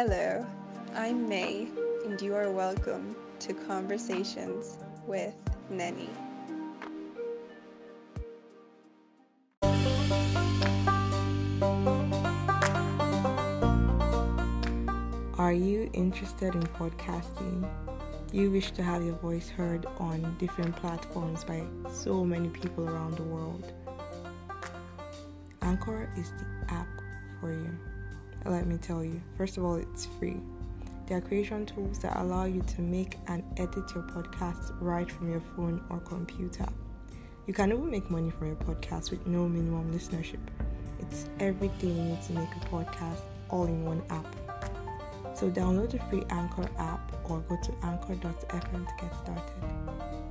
Hello, I'm May, and you are welcome to Conversations with Nenny. Are you interested in podcasting? You wish to have your voice heard on different platforms by so many people around the world. Anchor is the app for you. Let me tell you, first of all, it's free. There are creation tools that allow you to make and edit your podcast right from your phone or computer. You can even make money from your podcast with no minimum listenership. It's everything you need to make a podcast all in one app. So download the free Anchor app or go to anchor.fm to get started.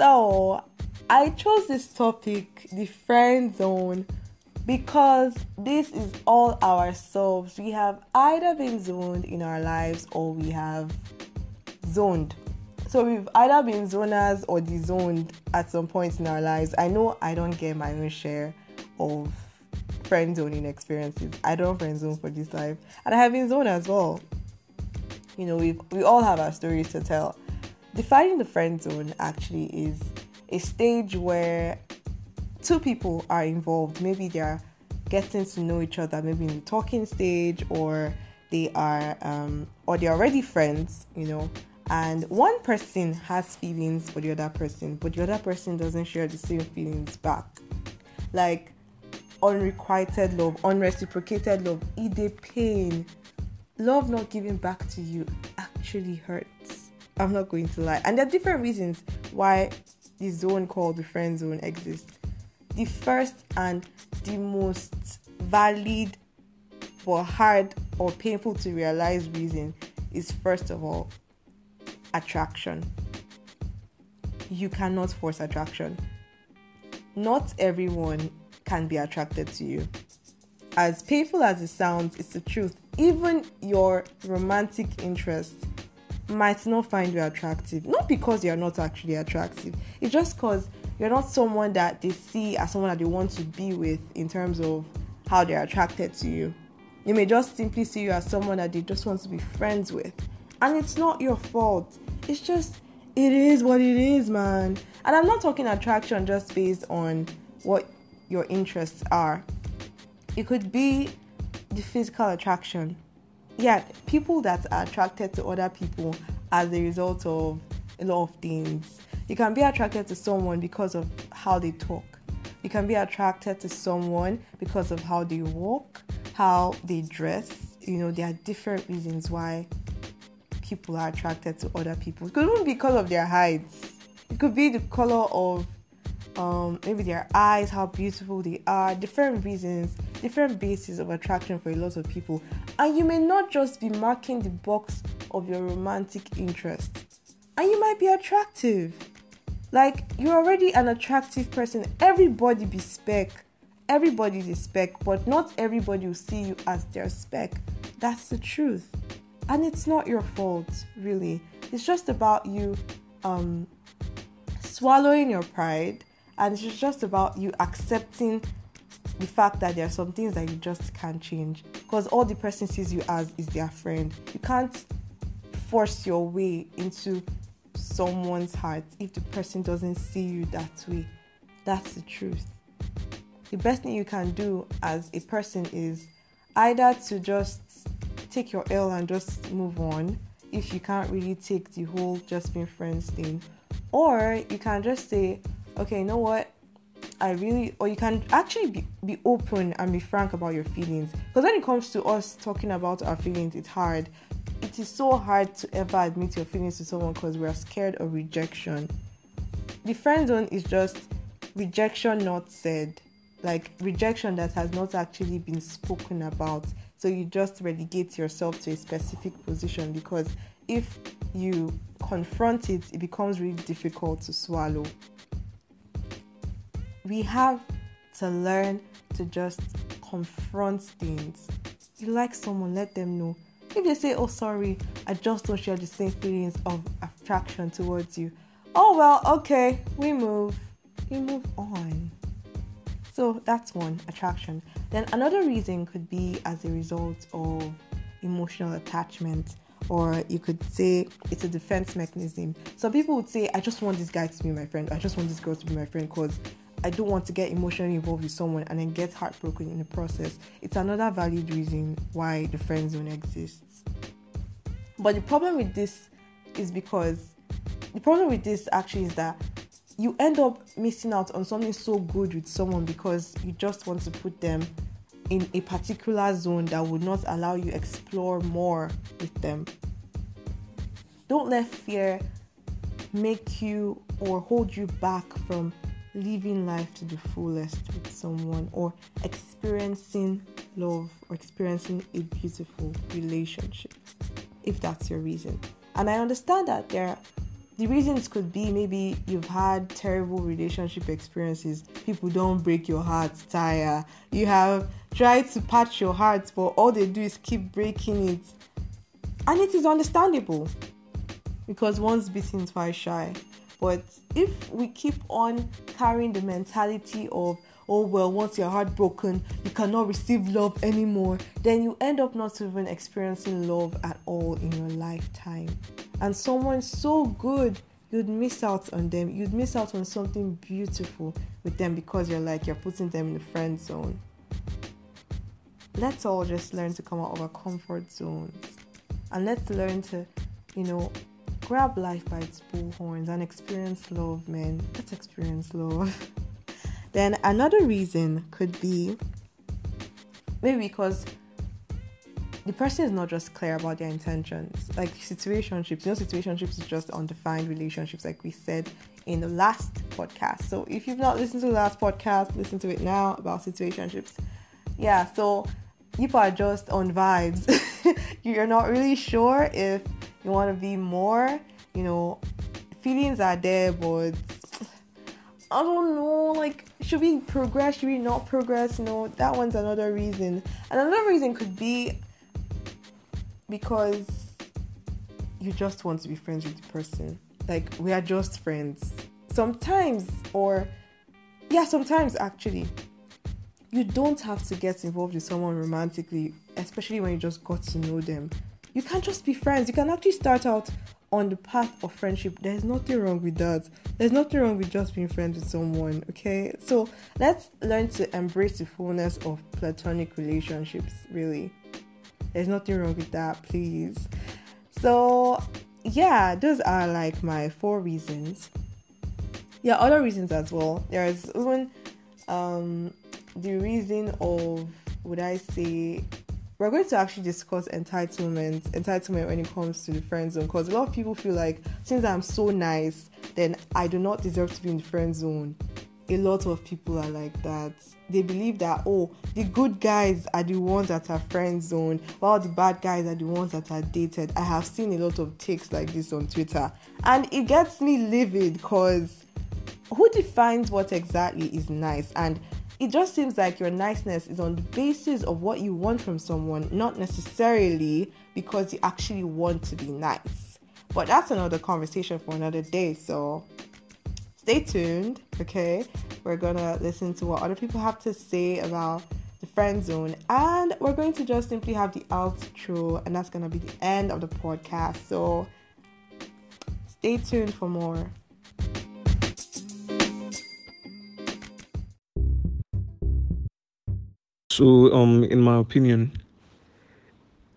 So, I chose this topic, the friend zone, because this is all ourselves. We have either been zoned in our lives or we have zoned. So we've either been zoners or dezoned at some point in our lives. I know I don't get my own share of friend zoning experiences. I don't friend zone for this life, and I have been zoned as well. You know, we we all have our stories to tell. Defining the friend zone actually is a stage where two people are involved. Maybe they're getting to know each other, maybe in the talking stage, or they are, um, or they're already friends. You know, and one person has feelings for the other person, but the other person doesn't share the same feelings back. Like unrequited love, unreciprocated love, it pain. Love not giving back to you actually hurts. I'm not going to lie. And there are different reasons why the zone called the friend zone exists. The first and the most valid but hard or painful to realize reason is first of all attraction. You cannot force attraction. Not everyone can be attracted to you. As painful as it sounds, it's the truth. Even your romantic interest might not find you attractive. Not because you're not actually attractive, it's just because you're not someone that they see as someone that they want to be with in terms of how they're attracted to you. They may just simply see you as someone that they just want to be friends with. And it's not your fault. It's just, it is what it is, man. And I'm not talking attraction just based on what your interests are. It could be the physical attraction. Yeah, people that are attracted to other people as a result of a lot of things. You can be attracted to someone because of how they talk. You can be attracted to someone because of how they walk, how they dress. You know, there are different reasons why people are attracted to other people. It could be because of their heights. It could be the color of um, maybe their eyes, how beautiful they are, different reasons, different bases of attraction for a lot of people. And you may not just be marking the box of your romantic interest. And you might be attractive. Like you're already an attractive person. Everybody be spec. Everybody's a spec, but not everybody will see you as their spec. That's the truth. And it's not your fault, really. It's just about you um, swallowing your pride, and it's just about you accepting the fact that there are some things that you just can't change. Because all the person sees you as is their friend. You can't force your way into someone's heart if the person doesn't see you that way. That's the truth. The best thing you can do as a person is either to just take your L and just move on if you can't really take the whole just being friends thing. Or you can just say, okay, you know what? I really, or you can actually be, be open and be frank about your feelings. Because when it comes to us talking about our feelings, it's hard. It is so hard to ever admit your feelings to someone because we are scared of rejection. The friend zone is just rejection not said, like rejection that has not actually been spoken about. So you just relegate yourself to a specific position because if you confront it, it becomes really difficult to swallow. We have to learn to just confront things. You like someone, let them know. If they say, Oh, sorry, I just don't share the same feelings of attraction towards you, Oh well, okay, we move. We move on. So that's one attraction. Then another reason could be as a result of emotional attachment, or you could say it's a defense mechanism. Some people would say, I just want this guy to be my friend, I just want this girl to be my friend because I don't want to get emotionally involved with someone and then get heartbroken in the process. It's another valid reason why the friend zone exists. But the problem with this is because the problem with this actually is that you end up missing out on something so good with someone because you just want to put them in a particular zone that would not allow you explore more with them. Don't let fear make you or hold you back from living life to the fullest with someone or experiencing love or experiencing a beautiful relationship if that's your reason. And I understand that there are, the reasons could be maybe you've had terrible relationship experiences. People don't break your heart, tire. You have tried to patch your heart, but all they do is keep breaking it. And it is understandable because once bitten, twice shy. But if we keep on carrying the mentality of, oh well, once your heart broken, you cannot receive love anymore, then you end up not even experiencing love at all in your lifetime. And someone so good you'd miss out on them. You'd miss out on something beautiful with them because you're like you're putting them in the friend zone. Let's all just learn to come out of our comfort zones. And let's learn to you know grab life by its bullhorns and experience love man let's experience love then another reason could be maybe because the person is not just clear about their intentions. Like situationships, you know, situationships is just undefined relationships, like we said in the last podcast. So if you've not listened to the last podcast, listen to it now about situationships. Yeah, so people are just on vibes. You're not really sure if you want to be more, you know, feelings are there, but I don't know, like, should we progress? Should we not progress? You know, that one's another reason. And another reason could be because you just want to be friends with the person. Like we are just friends. Sometimes, or yeah, sometimes actually, you don't have to get involved with someone romantically, especially when you just got to know them. You can't just be friends. You can actually start out on the path of friendship. There's nothing wrong with that. There's nothing wrong with just being friends with someone, okay? So let's learn to embrace the fullness of platonic relationships, really. There's nothing wrong with that, please. So, yeah, those are like my four reasons. Yeah, other reasons as well. There's even um, the reason of, would I say, we're going to actually discuss entitlement, entitlement when it comes to the friend zone, because a lot of people feel like since I'm so nice, then I do not deserve to be in the friend zone. A lot of people are like that. They believe that oh the good guys are the ones that are friend zone while the bad guys are the ones that are dated. I have seen a lot of takes like this on twitter. And it gets me livid because who defines what exactly is nice? And it just seems like your niceness is on the basis of what you want from someone not necessarily because you actually want to be nice but that's another conversation for another day so stay tuned, okay? We're gonna listen to what other people have to say about the friend zone, and we're going to just simply have the outro, and that's gonna be the end of the podcast. So stay tuned for more. So, um, in my opinion,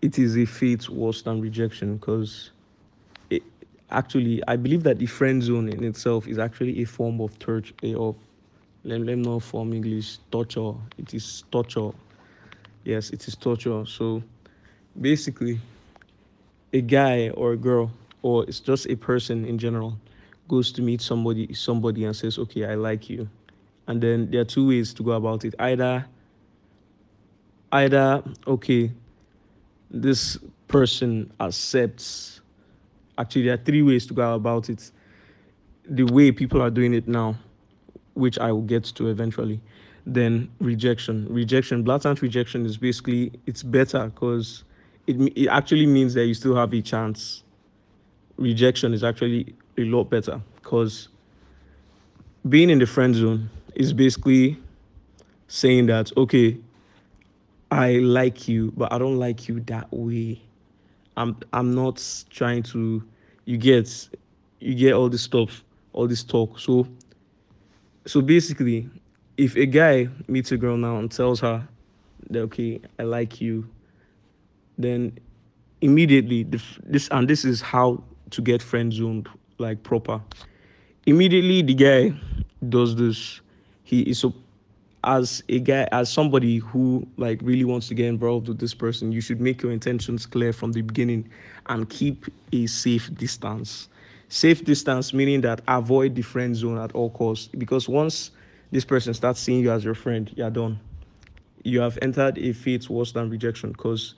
it is a fate worse than rejection because actually I believe that the friend zone in itself is actually a form of torture of let, let me know form English torture. It is torture. Yes, it is torture. So basically a guy or a girl or it's just a person in general goes to meet somebody somebody and says, Okay, I like you. And then there are two ways to go about it. Either either okay, this person accepts. Actually there are three ways to go about it. The way people are doing it now which i will get to eventually then rejection. Rejection blatant rejection is basically it's better because it, it actually means that you still have a chance. Rejection is actually a lot better because being in the friend zone is basically saying that okay i like you but i don't like you that way. I'm i'm not trying to you get you get all this stuff all this talk. So so basically if a guy meets a girl now and tells her that okay i like you then immediately the, this and this is how to get friend zoned like proper. Immediately the guy does this he is as a guy as somebody who like really wants to get involved with this person you should make your intentions clear from the beginning and keep a safe distance. Safe distance meaning that avoid the friend zone at all costs. Because once this person starts seeing you as your friend you're done. You have entered a fate worse than rejection. Because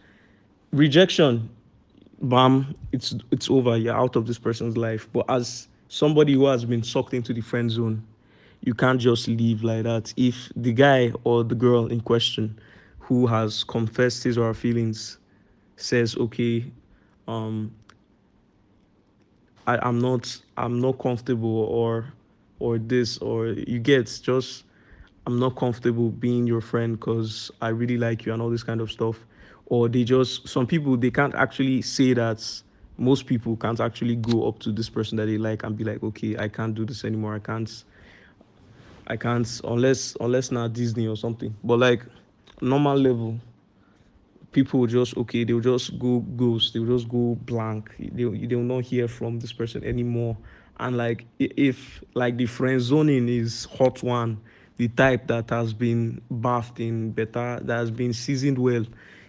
rejection bam it's it's over. You're out of this person's life. But as somebody who has been sucked into the friend zone you can't just leave like that. If the guy or the girl in question who has confessed his or her feelings says okay um I, i'm not i'm not comfortable or or this or you get just i'm not comfortable being your friend because i really like you and all this kind of stuff. Or they just some people they can't actually say that most people can't actually go up to this person that they like and be like okay i can't do this anymore. I can't i can't unless unless not disney or something but like normal level people just okay they'll just go ghost they'll just go blank they, they'll not hear from this person anymore and like if like the friend zoning is hot one the type that has been bathed in better that has been seasoned well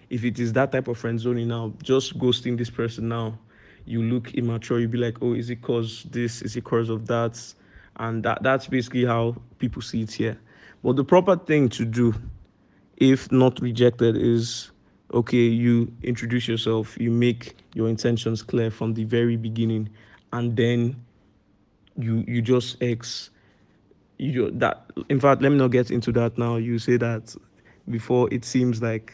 if it is that type of friend zoning now, just ghosting this person now, you look immature. You be like, oh, is it cause this? Is it cause of that? And that that's basically how people see it here. But the proper thing to do, if not rejected, is okay. You introduce yourself. You make your intentions clear from the very beginning, and then you you just ex. You that in fact, let me not get into that now. You say that before it seems like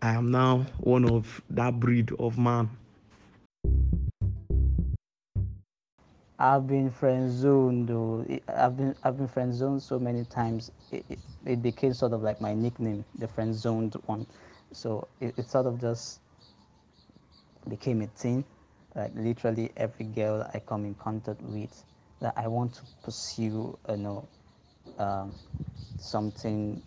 I am now one of that breed of man. I've been friend zoned. I've been I've been friend zoned so many times. It, it, it, became sort of like my nickname, the friend zoned one. So it, it sort of just became a thing. Like literally every girl I come in contact with, that I want to pursue, you know, um, something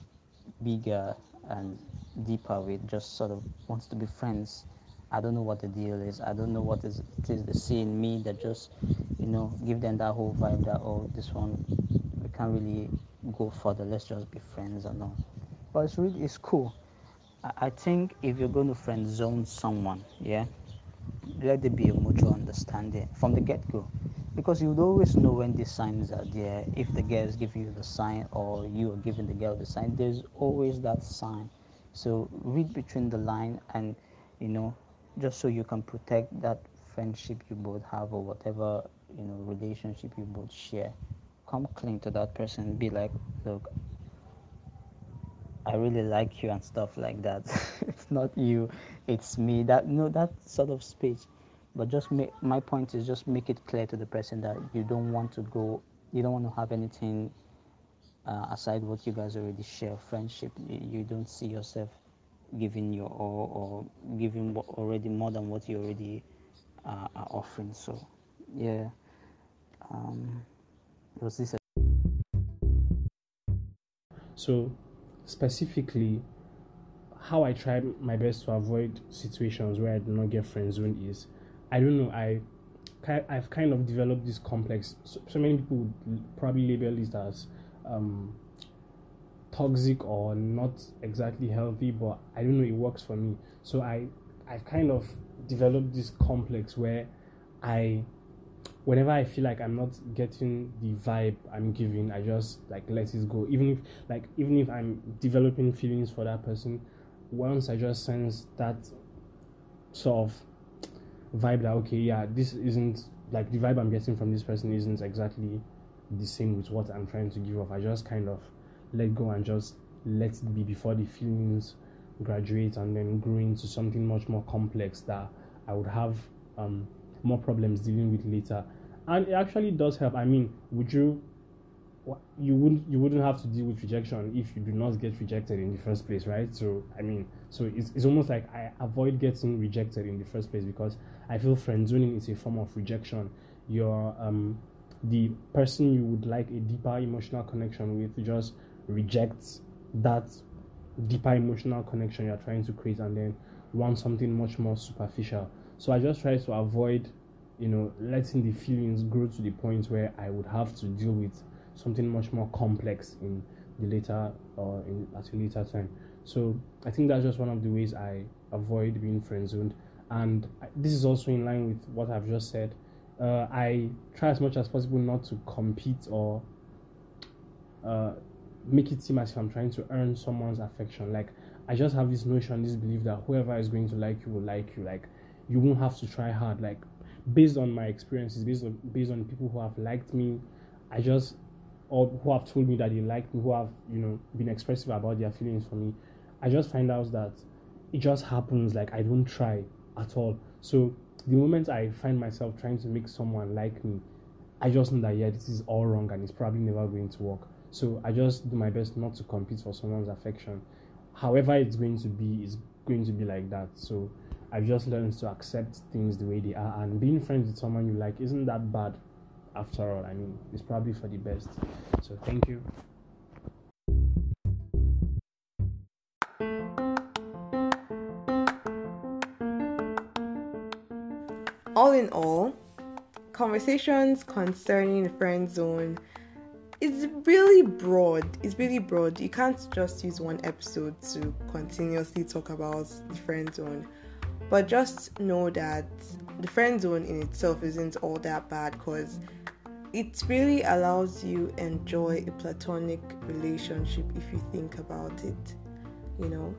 bigger and deeper with just sort of wants to be friends i don't know what the deal is. I don't know what is it is they see in me that just you know give them that whole vibe that oh this one we can't really go further. Let's just be friends or no but it's really it's cool. I, I think if you're going to friend zone someone yeah let there be a mutual understanding from the get-go. Because you would always know when these signs are there if the girl is giving you the sign or you are giving the girl the sign there's always that sign. So read between the line and you know just so you can protect that friendship you both have or whatever you know relationship you both share come cling to that person be like look I really like you and stuff like that. it's not you, it's me. That no, that sort of speech. But just make my point is just make it clear to the person that you don't want to go, you don't want to have anything uh, aside what you guys already share, friendship. You, you don't see yourself giving your or, or giving already more than what you already uh, are offering. So, yeah. Um, was this? A- so specifically how I try my best to avoid situations where I do not get friend zoned is I don't know I I've kind of developed this complex. So, so many people would probably label this as um, toxic or not exactly healthy, but I don't know. It works for me. So I I've kind of developed this complex where I whenever I feel like I'm not getting the vibe I'm giving, I just like let it go. Even if like even if I'm developing feelings for that person, once I just sense that sort of vibe that okay, yeah, this isn't like the vibe I'm getting from this person isn't exactly the same with what I'm trying to give off. I just kind of let go and just let it be before the feelings graduate and then grow into something much more complex that I would have um, more problems dealing with later. and it actually does help. I mean, would you? You wouldn't you wouldn't have to deal with rejection if you do not get rejected in the first place, right? So I mean, so it's, it's almost like I avoid getting rejected in the first place because I feel friend zoning is a form of rejection. You're um the person you would like a deeper emotional connection with just rejects that deeper emotional connection you're trying to create and then want something much more superficial. So I just try to avoid, you know, letting the feelings grow to the point where I would have to deal with something much more complex in the later or in at a later time. So I think that's just one of the ways I avoid being friend zoned, and this is also in line with what I've just said. Uh, I try as much as possible not to compete or uh, make it seem as if I'm trying to earn someone's affection. Like I just have this notion, this belief that whoever is going to like you will like you. Like you won't have to try hard. Like based on my experiences, based on based on people who have liked me, I just or who have told me that they like me, who have you know been expressive about their feelings for me. I just find out that it just happens. Like I don't try at all. So the moment I find myself trying to make someone like me, I just know that yeah, this is all wrong and it's probably never going to work. So I just do my best not to compete for someone's affection. However, it's going to be, it's going to be like that. So I've just learned to accept things the way they are, and being friends with someone you like isn't that bad. After all, I mean, it's probably for the best. So thank you. All in all, conversations concerning the friend zone it's really broad. It's really broad. You can't just use one episode to continuously talk about the friend zone. But just know that the friend zone in itself isn't all that bad because it really allows you enjoy a platonic relationship if you think about it, you know.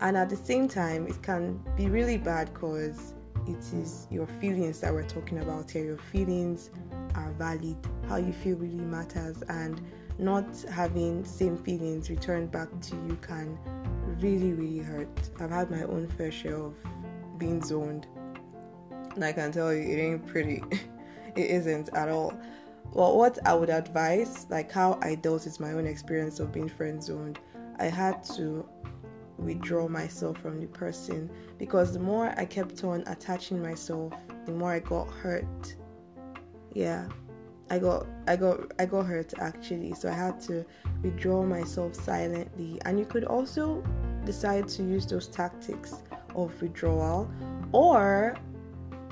And at the same time, it can be really bad because it is your feelings that we're talking about here. Your feelings are valid. How you feel really matters, and not having same feelings returned back to you can really, really hurt. I've had my own fair share of being zoned, and I can tell you, it ain't pretty. it isn't at all. Well, what I would advise, like how I dealt with my own experience of being friend zoned, I had to withdraw myself from the person. Because the more I kept on attaching myself, the more I got hurt. Yeah. I got i got i got hurt actually. So i had to withdraw myself silently. And you could also decide to use those tactics of withdrawal. Or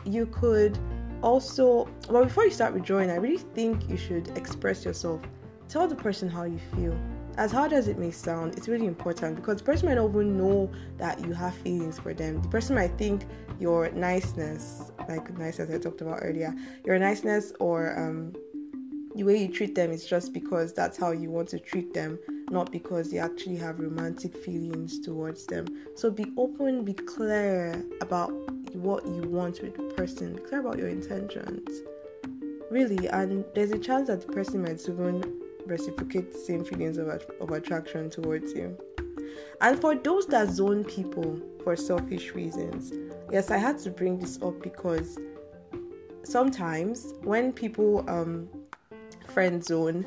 you could also well before you start withdrawing i really think you should express yourself. Tell the person how you feel as hard as it may sound it's really important because the person might not even know that you have feelings for them the person might think your niceness, like niceness I talked about earlier, your niceness or um, the way you treat them is just because that's how you want to treat them, not because you actually have romantic feelings towards them. So be open, be clear about what you want with the person, be clear about your intentions. Really, and there's a chance that the person might even reciprocate the same feelings of, of attraction towards you. And for those that zone people for selfish reasons, yes, I had to bring this up because sometimes when people um friend zone,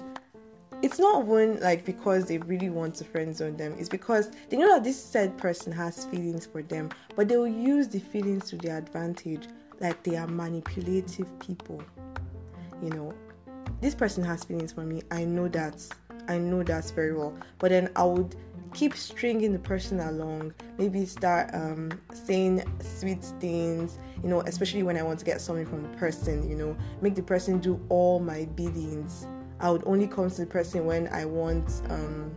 it's not even like because they really want to friend zone them, it's because they know that this said person has feelings for them, but they will use the feelings to their advantage, like they are manipulative people. You know, this person has feelings for me, I know that. I know that very well. But then I would keep stringing the person along. Maybe start um, saying sweet things, you know, especially when I want to get something from the person, you know, make the person do all my biddings. I would only come to the person when I want um,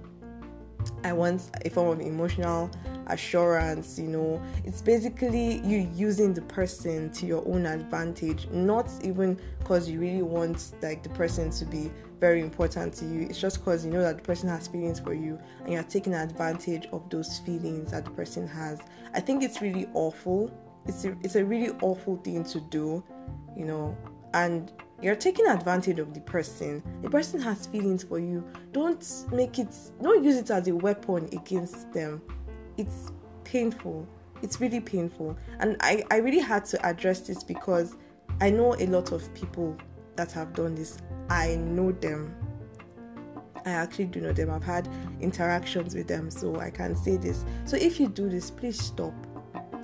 I want a form of emotional assurance, you know. It's basically you using the person to your own advantage, not even because you really want like the person to be very important to you. It's just because you know that the person has feelings for you and you're taking advantage of those feelings that the person has. I think it's really awful. It's a, it's a really awful thing to do, you know, and you're taking advantage of the person. The person has feelings for you. Don't make it, don't use it as a weapon against them. It's painful. It's really painful. And I, I really had to address this because I know a lot of people that have done this, I know them. I actually do know them. I've had interactions with them, so I can say this. So if you do this, please stop.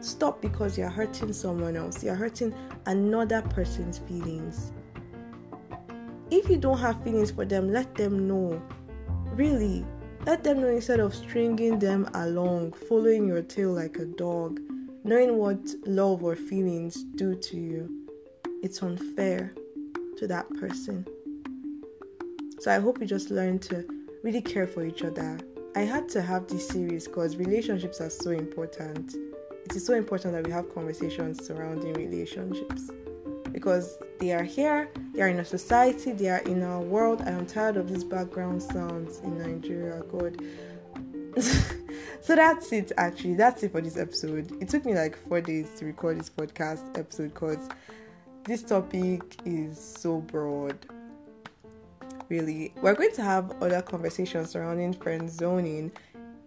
Stop because you're hurting someone else. You're hurting another person's feelings. If you don't have feelings for them, let them know. Really, let them know instead of stringing them along, following your tail like a dog, knowing what love or feelings do to you. It's unfair to that person. So I hope you just learn to really care for each other. I had to have this series because relationships are so important. It is so important that we have conversations surrounding relationships because they are here, they are in our society, they are in our world. I am tired of these background sounds in Nigeria. God. so that's it actually. That's it for this episode. It took me like four days to record this podcast episode because this topic is so broad. Really, we're going to have other conversations surrounding friend zoning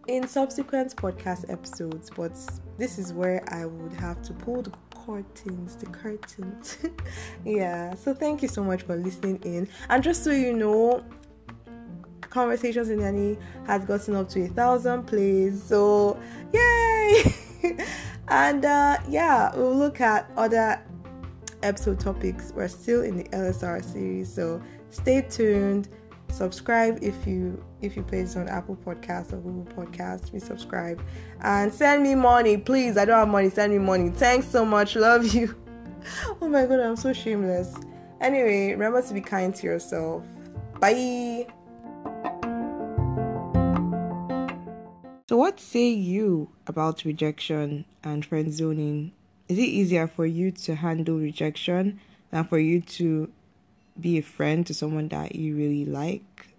in subsequent podcast episodes, but this is where I would have to pull the curtains, the curtains. yeah, so thank you so much for listening in. And just so you know, Conversations in Nenny has gotten up to a thousand plays, so yay! and uh, yeah, we'll look at other episode topics. We're still in the LSR series, so stay tuned. Subscribe if you if you play this on Apple Podcasts or Google Podcasts. Please subscribe and send me money, please. I don't have money. Send me money. Thanks so much. Love you. Oh my god, I'm so shameless. Anyway, remember to be kind to yourself. Bye. So, what say you about rejection and friend zoning? Is it easier for you to handle rejection than for you to be a friend to someone that you really like?